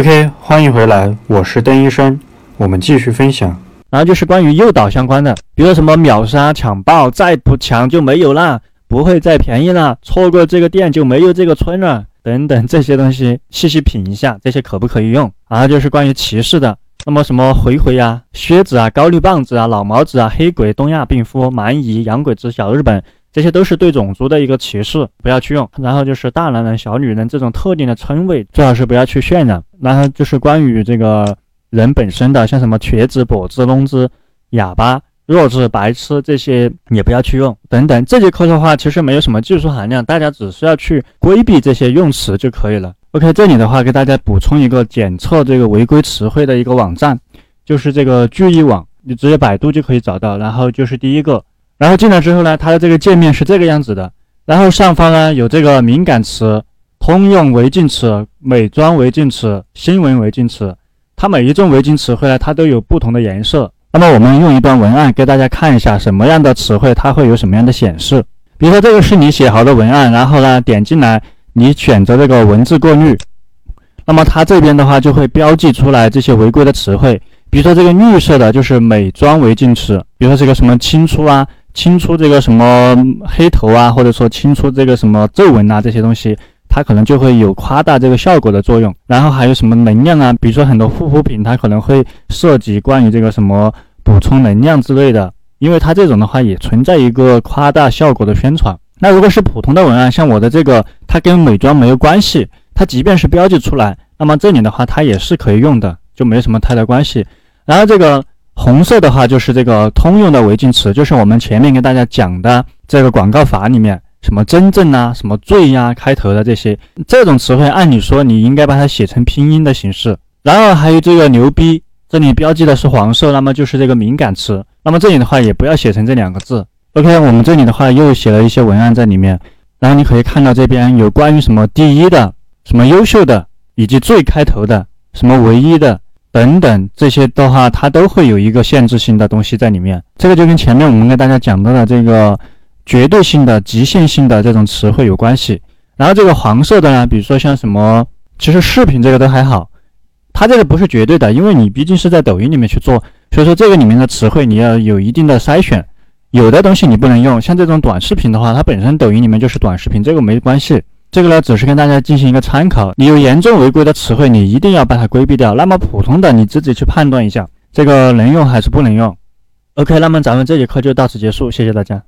OK，欢迎回来，我是邓医生，我们继续分享。然后就是关于诱导相关的，比如说什么秒杀、抢爆，再不抢就没有啦，不会再便宜了，错过这个店就没有这个村了，等等这些东西，细细品一下，这些可不可以用？然后就是关于歧视的，那么什么回回啊、靴子啊、高丽棒子啊、老毛子啊、黑鬼、东亚病夫、蛮夷、洋鬼子、小日本。这些都是对种族的一个歧视，不要去用。然后就是大男人、小女人这种特定的称谓，最好是不要去渲染。然后就是关于这个人本身的，像什么瘸子、跛子、聋子、哑巴、弱智、白痴这些也不要去用。等等，这节课的话其实没有什么技术含量，大家只需要去规避这些用词就可以了。OK，这里的话给大家补充一个检测这个违规词汇的一个网站，就是这个聚义网，你直接百度就可以找到。然后就是第一个。然后进来之后呢，它的这个界面是这个样子的。然后上方呢有这个敏感词、通用违禁词、美妆违禁词、新闻违禁词。它每一种违禁词汇呢，它都有不同的颜色。那么我们用一段文案给大家看一下，什么样的词汇它会有什么样的显示。比如说这个是你写好的文案，然后呢点进来，你选择这个文字过滤，那么它这边的话就会标记出来这些违规的词汇。比如说这个绿色的就是美妆违禁词，比如说这个什么清出啊。清出这个什么黑头啊，或者说清出这个什么皱纹啊，这些东西，它可能就会有夸大这个效果的作用。然后还有什么能量啊，比如说很多护肤品，它可能会涉及关于这个什么补充能量之类的，因为它这种的话也存在一个夸大效果的宣传。那如果是普通的文案，像我的这个，它跟美妆没有关系，它即便是标记出来，那么这里的话它也是可以用的，就没什么太大关系。然后这个。红色的话就是这个通用的违禁词，就是我们前面跟大家讲的这个广告法里面什么真正啊、什么罪呀开头的这些这种词汇，按理说你应该把它写成拼音的形式。然后还有这个牛逼，这里标记的是黄色，那么就是这个敏感词。那么这里的话也不要写成这两个字。OK，我们这里的话又写了一些文案在里面，然后你可以看到这边有关于什么第一的、什么优秀的，以及最开头的、什么唯一的。等等这些的话，它都会有一个限制性的东西在里面。这个就跟前面我们跟大家讲到的这个绝对性的、极限性的这种词汇有关系。然后这个黄色的呢，比如说像什么，其实视频这个都还好，它这个不是绝对的，因为你毕竟是在抖音里面去做，所以说这个里面的词汇你要有一定的筛选，有的东西你不能用。像这种短视频的话，它本身抖音里面就是短视频，这个没关系。这个呢，只是跟大家进行一个参考。你有严重违规的词汇，你一定要把它规避掉。那么普通的，你自己去判断一下，这个能用还是不能用。OK，那么咱们这节课就到此结束，谢谢大家。